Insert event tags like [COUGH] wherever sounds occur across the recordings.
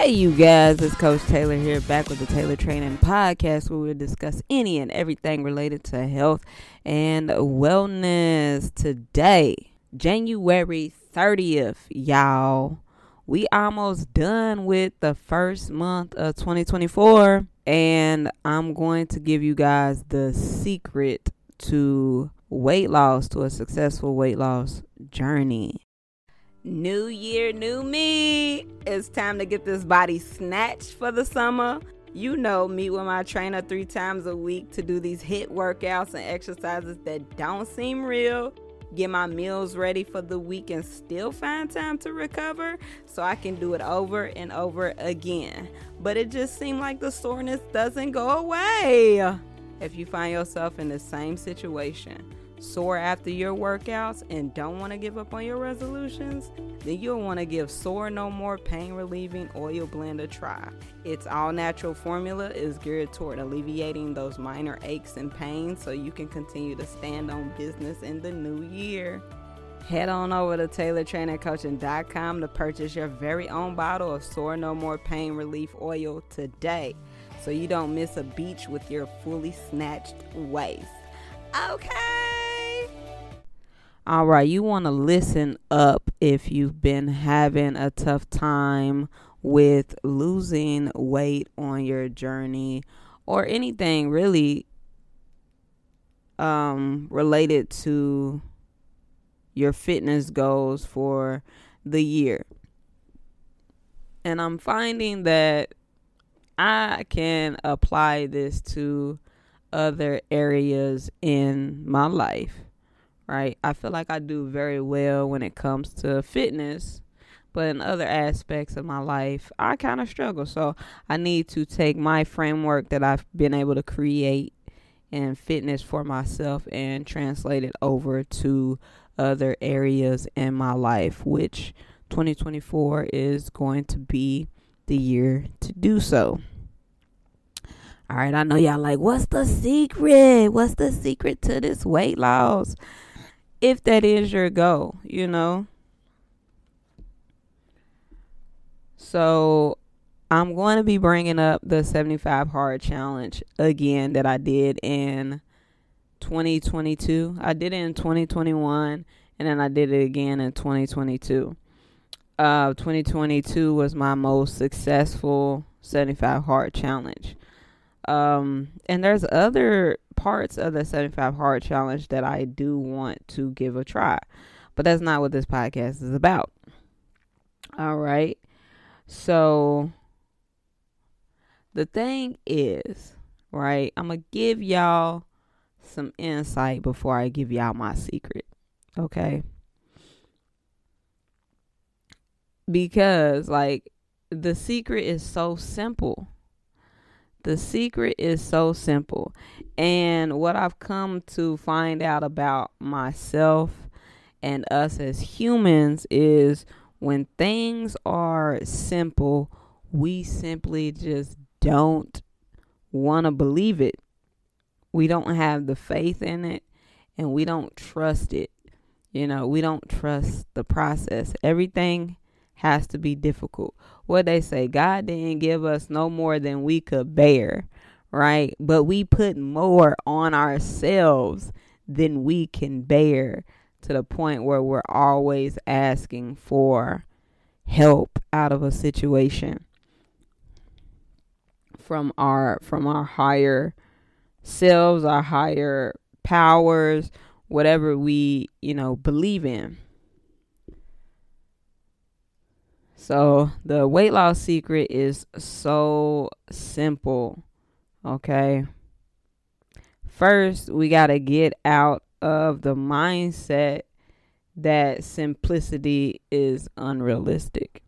Hey, you guys, it's Coach Taylor here, back with the Taylor Training Podcast, where we discuss any and everything related to health and wellness. Today, January 30th, y'all, we almost done with the first month of 2024, and I'm going to give you guys the secret to weight loss, to a successful weight loss journey. New year, new me. It's time to get this body snatched for the summer. You know, meet with my trainer three times a week to do these HIIT workouts and exercises that don't seem real. Get my meals ready for the week and still find time to recover so I can do it over and over again. But it just seemed like the soreness doesn't go away. If you find yourself in the same situation, sore after your workouts and don't want to give up on your resolutions, then you'll want to give Sore No More Pain Relieving Oil Blend a try. Its all natural formula is geared toward alleviating those minor aches and pains so you can continue to stand on business in the new year. Head on over to TaylorTrainingCoaching.com to purchase your very own bottle of Sore No More Pain Relief Oil today so you don't miss a beach with your fully snatched waist. Okay. All right, you want to listen up if you've been having a tough time with losing weight on your journey or anything really um related to your fitness goals for the year. And I'm finding that I can apply this to other areas in my life, right? I feel like I do very well when it comes to fitness, but in other aspects of my life, I kind of struggle. So I need to take my framework that I've been able to create in fitness for myself and translate it over to other areas in my life, which 2024 is going to be the year to do so. All right, I know y'all like, what's the secret? What's the secret to this weight loss? If that is your goal, you know. So, I'm going to be bringing up the 75 hard challenge again that I did in 2022. I did it in 2021 and then I did it again in 2022. Uh, 2022 was my most successful 75 hard challenge. Um, and there's other parts of the 75 hard challenge that I do want to give a try, but that's not what this podcast is about. All right. So the thing is, right, I'm going to give y'all some insight before I give y'all my secret. Okay. Because, like, the secret is so simple the secret is so simple. And what I've come to find out about myself and us as humans is when things are simple, we simply just don't want to believe it. We don't have the faith in it and we don't trust it. You know, we don't trust the process. Everything has to be difficult. What they say, God didn't give us no more than we could bear, right? But we put more on ourselves than we can bear to the point where we're always asking for help out of a situation from our from our higher selves, our higher powers, whatever we, you know, believe in. So the weight loss secret is so simple. Okay. First, we got to get out of the mindset that simplicity is unrealistic.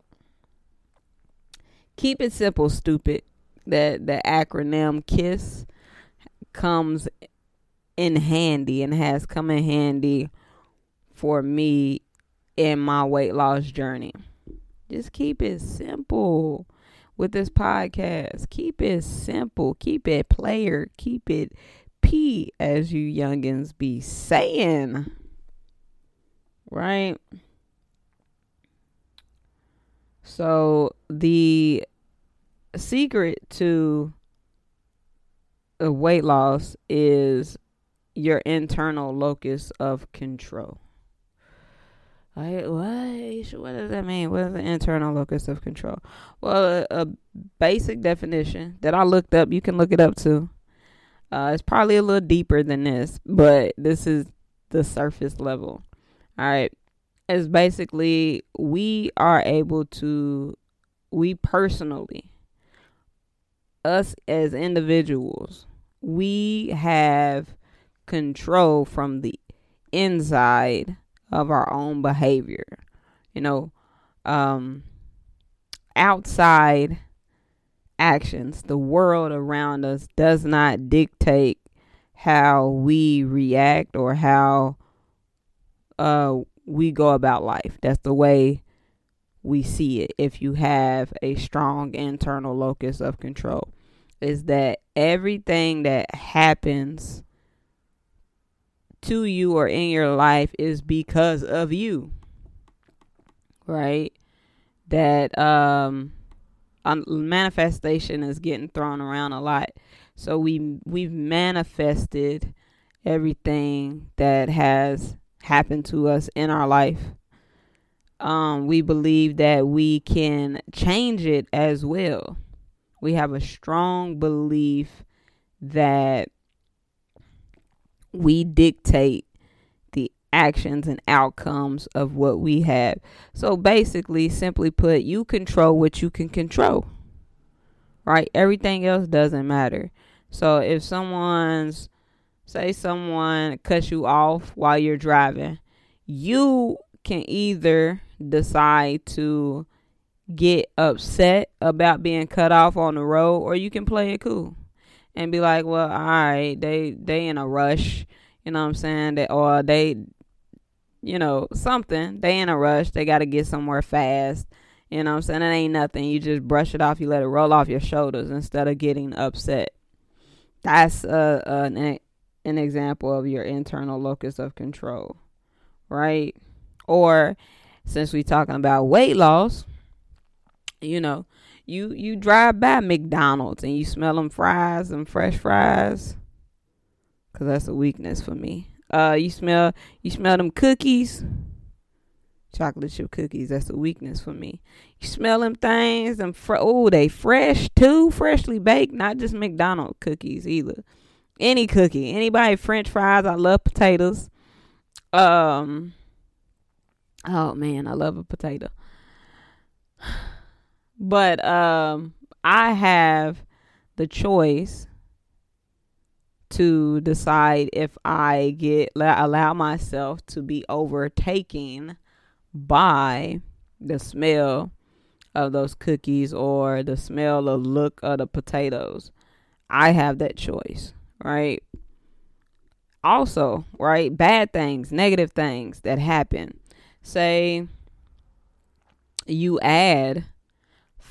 Keep it simple, stupid. That the acronym KISS comes in handy and has come in handy for me in my weight loss journey. Just keep it simple with this podcast. Keep it simple. Keep it player. Keep it P, as you youngins be saying. Right? So, the secret to weight loss is your internal locus of control. Like, what? What does that mean? What is the internal locus of control? Well, a, a basic definition that I looked up, you can look it up too. Uh, it's probably a little deeper than this, but this is the surface level. All right. It's basically we are able to, we personally, us as individuals, we have control from the inside of our own behavior. You know, um, outside actions, the world around us does not dictate how we react or how uh, we go about life. That's the way we see it. If you have a strong internal locus of control, is that everything that happens to you or in your life is because of you. Right? That um manifestation is getting thrown around a lot. So we we've manifested everything that has happened to us in our life. Um, we believe that we can change it as well. We have a strong belief that we dictate the actions and outcomes of what we have. So basically, simply put, you control what you can control. Right? Everything else doesn't matter. So if someone's say someone cuts you off while you're driving, you can either decide to get upset about being cut off on the road or you can play it cool and be like, well, all right, they they in a rush, you know what I'm saying? That or they, you know, something. They in a rush. They got to get somewhere fast. You know what I'm saying? It ain't nothing. You just brush it off. You let it roll off your shoulders instead of getting upset. That's uh, an an example of your internal locus of control, right? Or since we talking about weight loss, you know, you you drive by McDonald's and you smell them fries and fresh fries, cause that's a weakness for me. Uh, you smell you smell them cookies, chocolate chip cookies. That's a weakness for me. You smell them things and fr- oh they fresh too, freshly baked, not just McDonald's cookies either. Any cookie, anybody French fries. I love potatoes. Um. Oh man, I love a potato. [SIGHS] But um I have the choice to decide if I get allow myself to be overtaken by the smell of those cookies or the smell or look of the potatoes. I have that choice, right? Also, right, bad things, negative things that happen. Say you add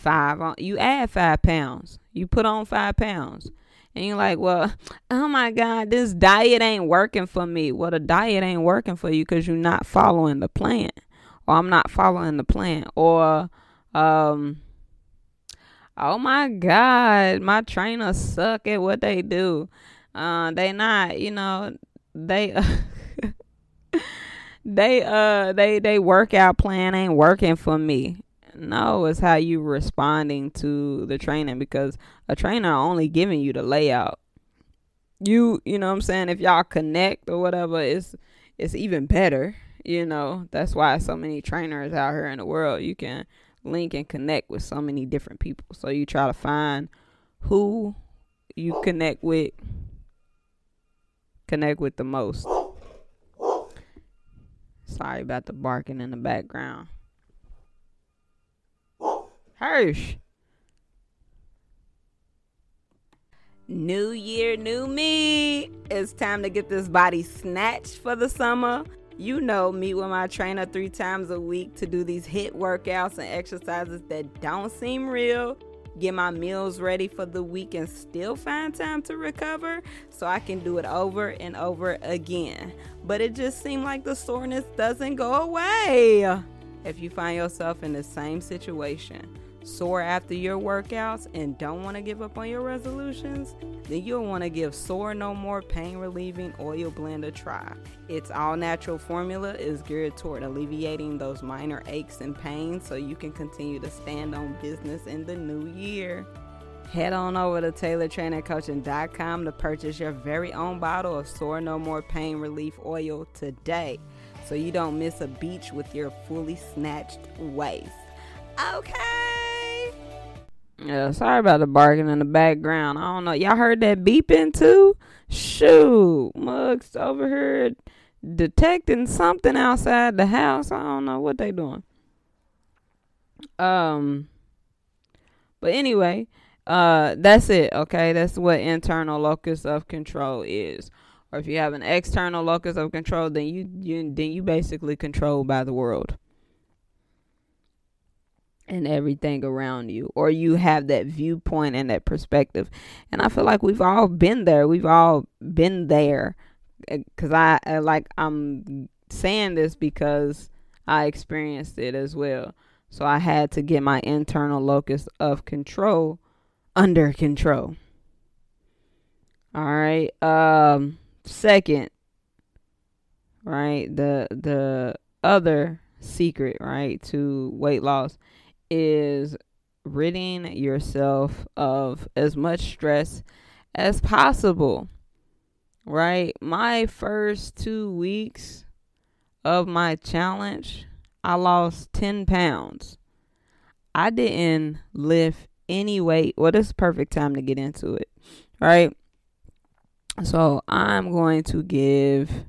five on you add five pounds. You put on five pounds. And you're like well [LAUGHS] oh my god this diet ain't working for me. Well the diet ain't working for you because you're not following the plan. Or i'm not following the plan. Or um oh my god my trainers suck at what they do. Uh they not you know they [LAUGHS] they uh they they workout plan ain't working for me no, it's how you responding to the training because a trainer only giving you the layout. You you know what I'm saying? If y'all connect or whatever, it's it's even better. You know, that's why so many trainers out here in the world. You can link and connect with so many different people. So you try to find who you connect with connect with the most. Sorry about the barking in the background. Hirsch. New year, new me. It's time to get this body snatched for the summer. You know, meet with my trainer three times a week to do these HIIT workouts and exercises that don't seem real. Get my meals ready for the week and still find time to recover so I can do it over and over again. But it just seemed like the soreness doesn't go away. If you find yourself in the same situation, sore after your workouts and don't want to give up on your resolutions, then you'll want to give Sore No More Pain Relieving Oil Blend a try. Its all natural formula is geared toward alleviating those minor aches and pains so you can continue to stand on business in the new year. Head on over to TaylorTrainingCoaching.com to purchase your very own bottle of Sore No More Pain Relief Oil today so you don't miss a beach with your fully snatched waist. Okay. Yeah, sorry about the barking in the background. I don't know. Y'all heard that beeping too? Shoot. Mugs over here detecting something outside the house. I don't know what they doing. Um but anyway, uh that's it, okay? That's what internal locus of control is. Or if you have an external locus of control, then you, you then you basically controlled by the world and everything around you or you have that viewpoint and that perspective. And i feel like we've all been there. We've all been there. Because I, I like i'm saying this because i experienced it as well. So i had to get my internal locus of control under control. All right um second right the the other secret right to weight loss is ridding yourself of as much stress as possible. Right? My first two weeks of my challenge, I lost 10 pounds. I didn't lift any weight. Well, this is perfect time to get into it. Right? So I'm going to give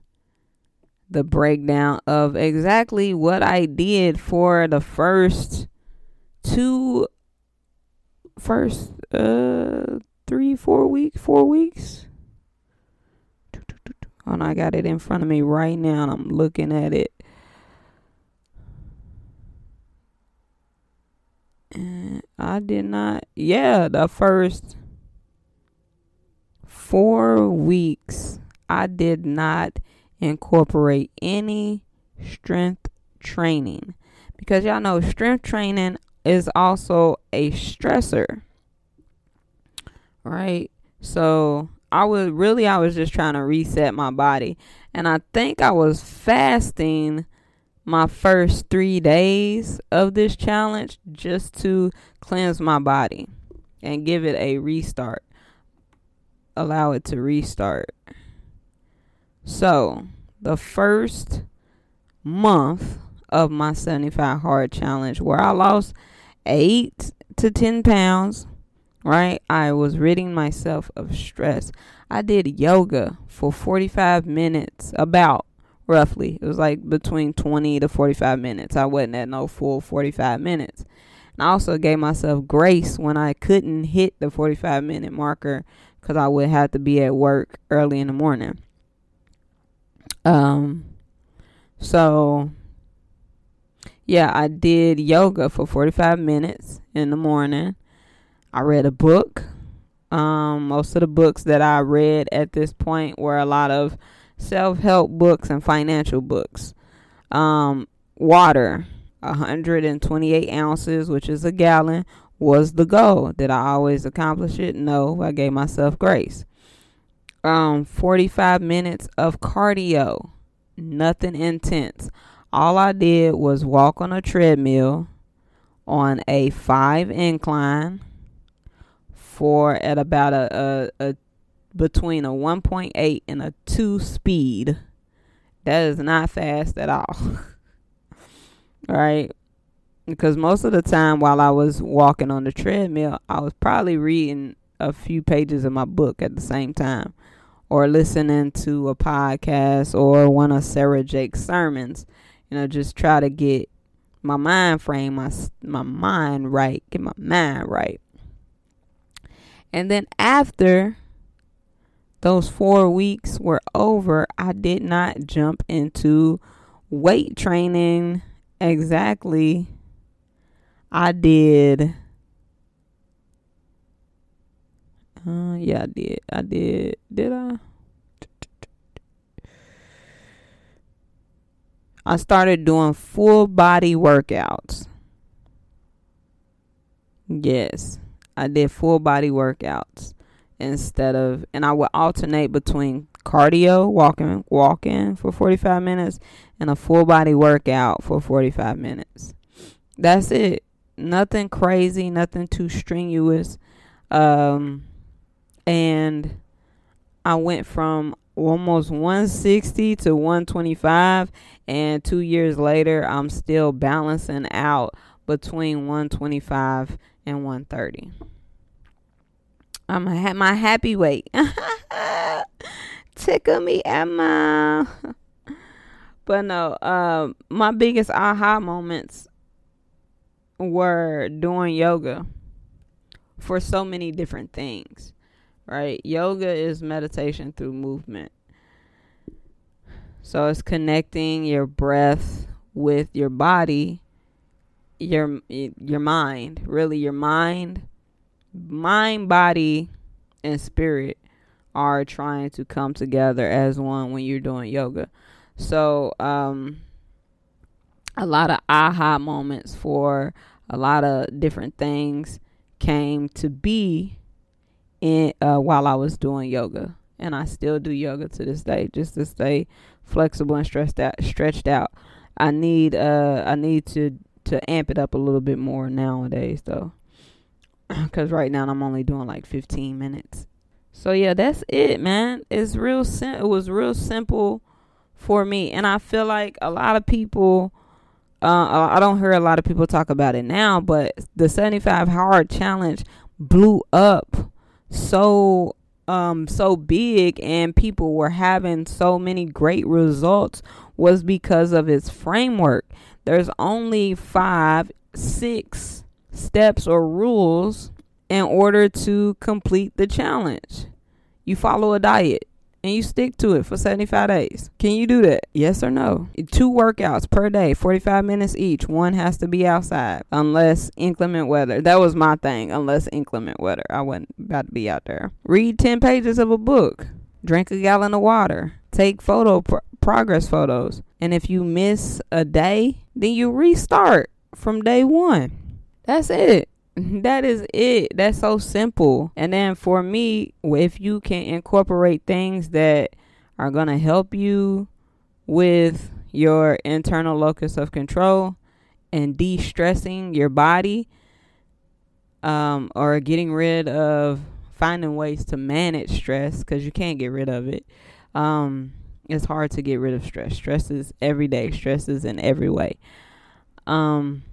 the breakdown of exactly what I did for the first two first uh three four weeks four weeks? Oh no, i got it in front of me right now and i'm looking at it. And i did not yeah the first four weeks i did not incorporate any strength training. Because y'all know strength training is also a stressor. Right? So I was really I was just trying to reset my body. And I think I was fasting my first 3 days of this challenge just to cleanse my body and give it a restart. Allow it to restart. So, the first month of my 75 hard challenge where I lost eight to 10 pounds, right? I was ridding myself of stress. I did yoga for 45 minutes, about roughly. It was like between 20 to 45 minutes. I wasn't at no full 45 minutes. And I also gave myself grace when I couldn't hit the 45 minute marker because I would have to be at work early in the morning. Um, so yeah, I did yoga for 45 minutes in the morning. I read a book. Um, most of the books that I read at this point were a lot of self help books and financial books. Um, water, 128 ounces, which is a gallon, was the goal. Did I always accomplish it? No, I gave myself grace. Um, 45 minutes of cardio, nothing intense all I did was walk on a treadmill on a five incline for at about a, a, a between a 1.8 and a 2 speed. That is not fast at all. [LAUGHS] right? Because most of the time while I was walking on the treadmill, I was probably reading a few pages of my book at the same time or listening to a podcast or one of Sarah Jakes' sermons you know, just try to get my mind frame, my my mind right, get my mind right. And then after those 4 weeks were over, I did not jump into weight training exactly. I did uh yeah, I did. I did. Did I? I started doing full body workouts. Yes, I did full body workouts instead of, and I would alternate between cardio, walking, walking for 45 minutes, and a full body workout for 45 minutes. That's it. Nothing crazy, nothing too strenuous. Um, and I went from almost 160 to 125 and 2 years later I'm still balancing out between 125 and 130. I'm a, my happy weight. [LAUGHS] Tickle me, Emma. [LAUGHS] but no, um, my biggest aha moments were doing yoga for so many different things right? Yoga is meditation through movement. So it's connecting your breath with your body, your your mind, really your mind, mind, body, and spirit are trying to come together as one when you're doing yoga. So um a lot of aha moments for a lot of different things came to be in uh, while I was doing yoga, and I still do yoga to this day, just to stay flexible and stretched out. Stretched out. I need uh I need to to amp it up a little bit more nowadays though, [CLEARS THROAT] because right now I'm only doing like 15 minutes. So yeah, that's it, man. It's real. Sim- it was real simple for me, and I feel like a lot of people. Uh, I don't hear a lot of people talk about it now, but the 75 hard challenge blew up so um so big and people were having so many great results was because of its framework. There's only 5 6 steps or rules in order to complete the challenge. You follow a diet and you stick to it for 75 days. Can you do that? Yes or no? Two workouts per day, 45 minutes each. One has to be outside unless inclement weather. That was my thing, unless inclement weather. I wasn't about to be out there. Read 10 pages of a book. Drink a gallon of water. Take photo pro- progress photos. And if you miss a day, then you restart from day 1. That's it. [LAUGHS] that is it. That's so simple. And then for me, if you can incorporate things that are going to help you with your internal locus of control and de stressing your body, um, or getting rid of finding ways to manage stress because you can't get rid of it. Um, it's hard to get rid of stress. Stress is every day, stress is in every way. Um,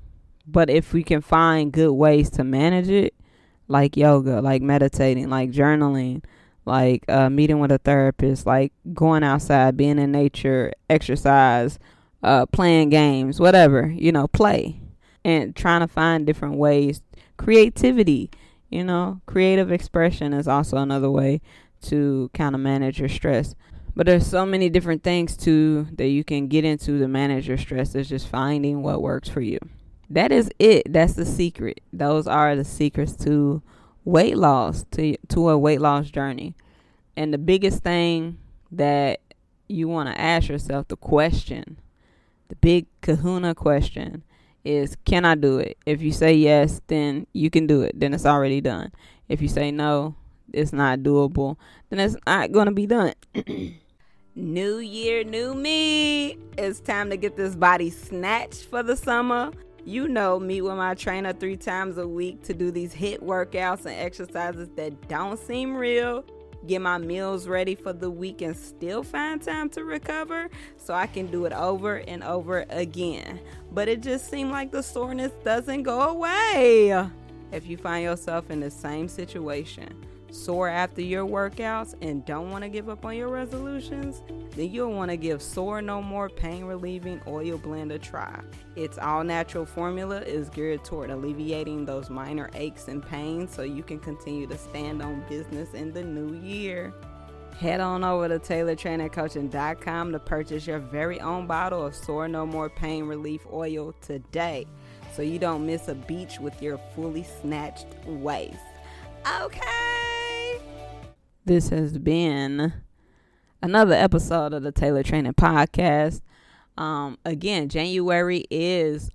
but if we can find good ways to manage it, like yoga, like meditating, like journaling, like uh, meeting with a therapist, like going outside, being in nature, exercise, uh, playing games, whatever, you know, play and trying to find different ways. Creativity, you know, creative expression is also another way to kind of manage your stress. But there's so many different things too that you can get into to manage your stress. It's just finding what works for you that is it. That's the secret. Those are the secrets to weight loss, to to a weight loss journey. And the biggest thing that you want to ask yourself, the question, the big kahuna question is can I do it? If you say yes, then you can do it. Then it's already done. If you say no, it's not doable, then it's not going to be done. [CLEARS THROAT] new year, new me. It's time to get this body snatched for the summer you know, meet with my trainer three times a week to do these HIIT workouts and exercises that don't seem real. Get my meals ready for the week and still find time to recover so I can do it over and over again. But it just seemed like the soreness doesn't go away. If you find yourself in the same situation, sore after your workouts and don't want to give up on your resolutions, then you'll want to give Sore No More Pain Relieving Oil Blend a try. Its all natural formula is geared toward alleviating those minor aches and pains so you can continue to stand on business in the new year. Head on over to TaylorTrainingCoaching.com to purchase your very own bottle of Sore No More Pain Relief Oil today so you don't miss a beach with your fully snatched waist. Okay. This has been another episode of the Taylor Training Podcast. Um, again, January is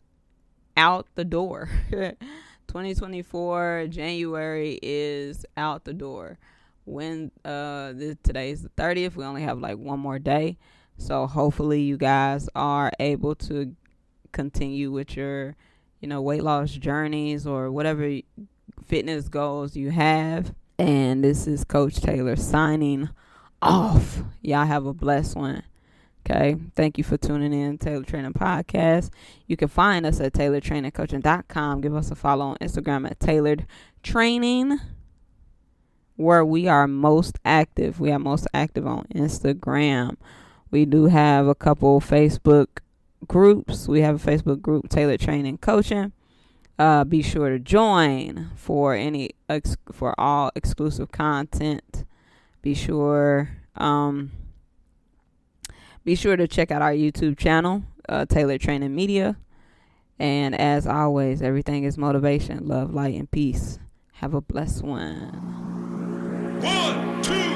out the door. [LAUGHS] 2024 January is out the door. When uh this, today is the 30th, we only have like one more day. So hopefully you guys are able to continue with your, you know, weight loss journeys or whatever fitness goals you have. And this is Coach Taylor signing off. Y'all have a blessed one. Okay. Thank you for tuning in Taylor Training Podcast. You can find us at taylortrainingcoaching.com. Give us a follow on Instagram at Tailored Training, where we are most active. We are most active on Instagram. We do have a couple Facebook groups. We have a Facebook group, Taylor Training Coaching. Uh, be sure to join for any ex- for all exclusive content. Be sure um, be sure to check out our YouTube channel, uh, Taylor Training Media. And as always, everything is motivation, love, light, and peace. Have a blessed one. One, two.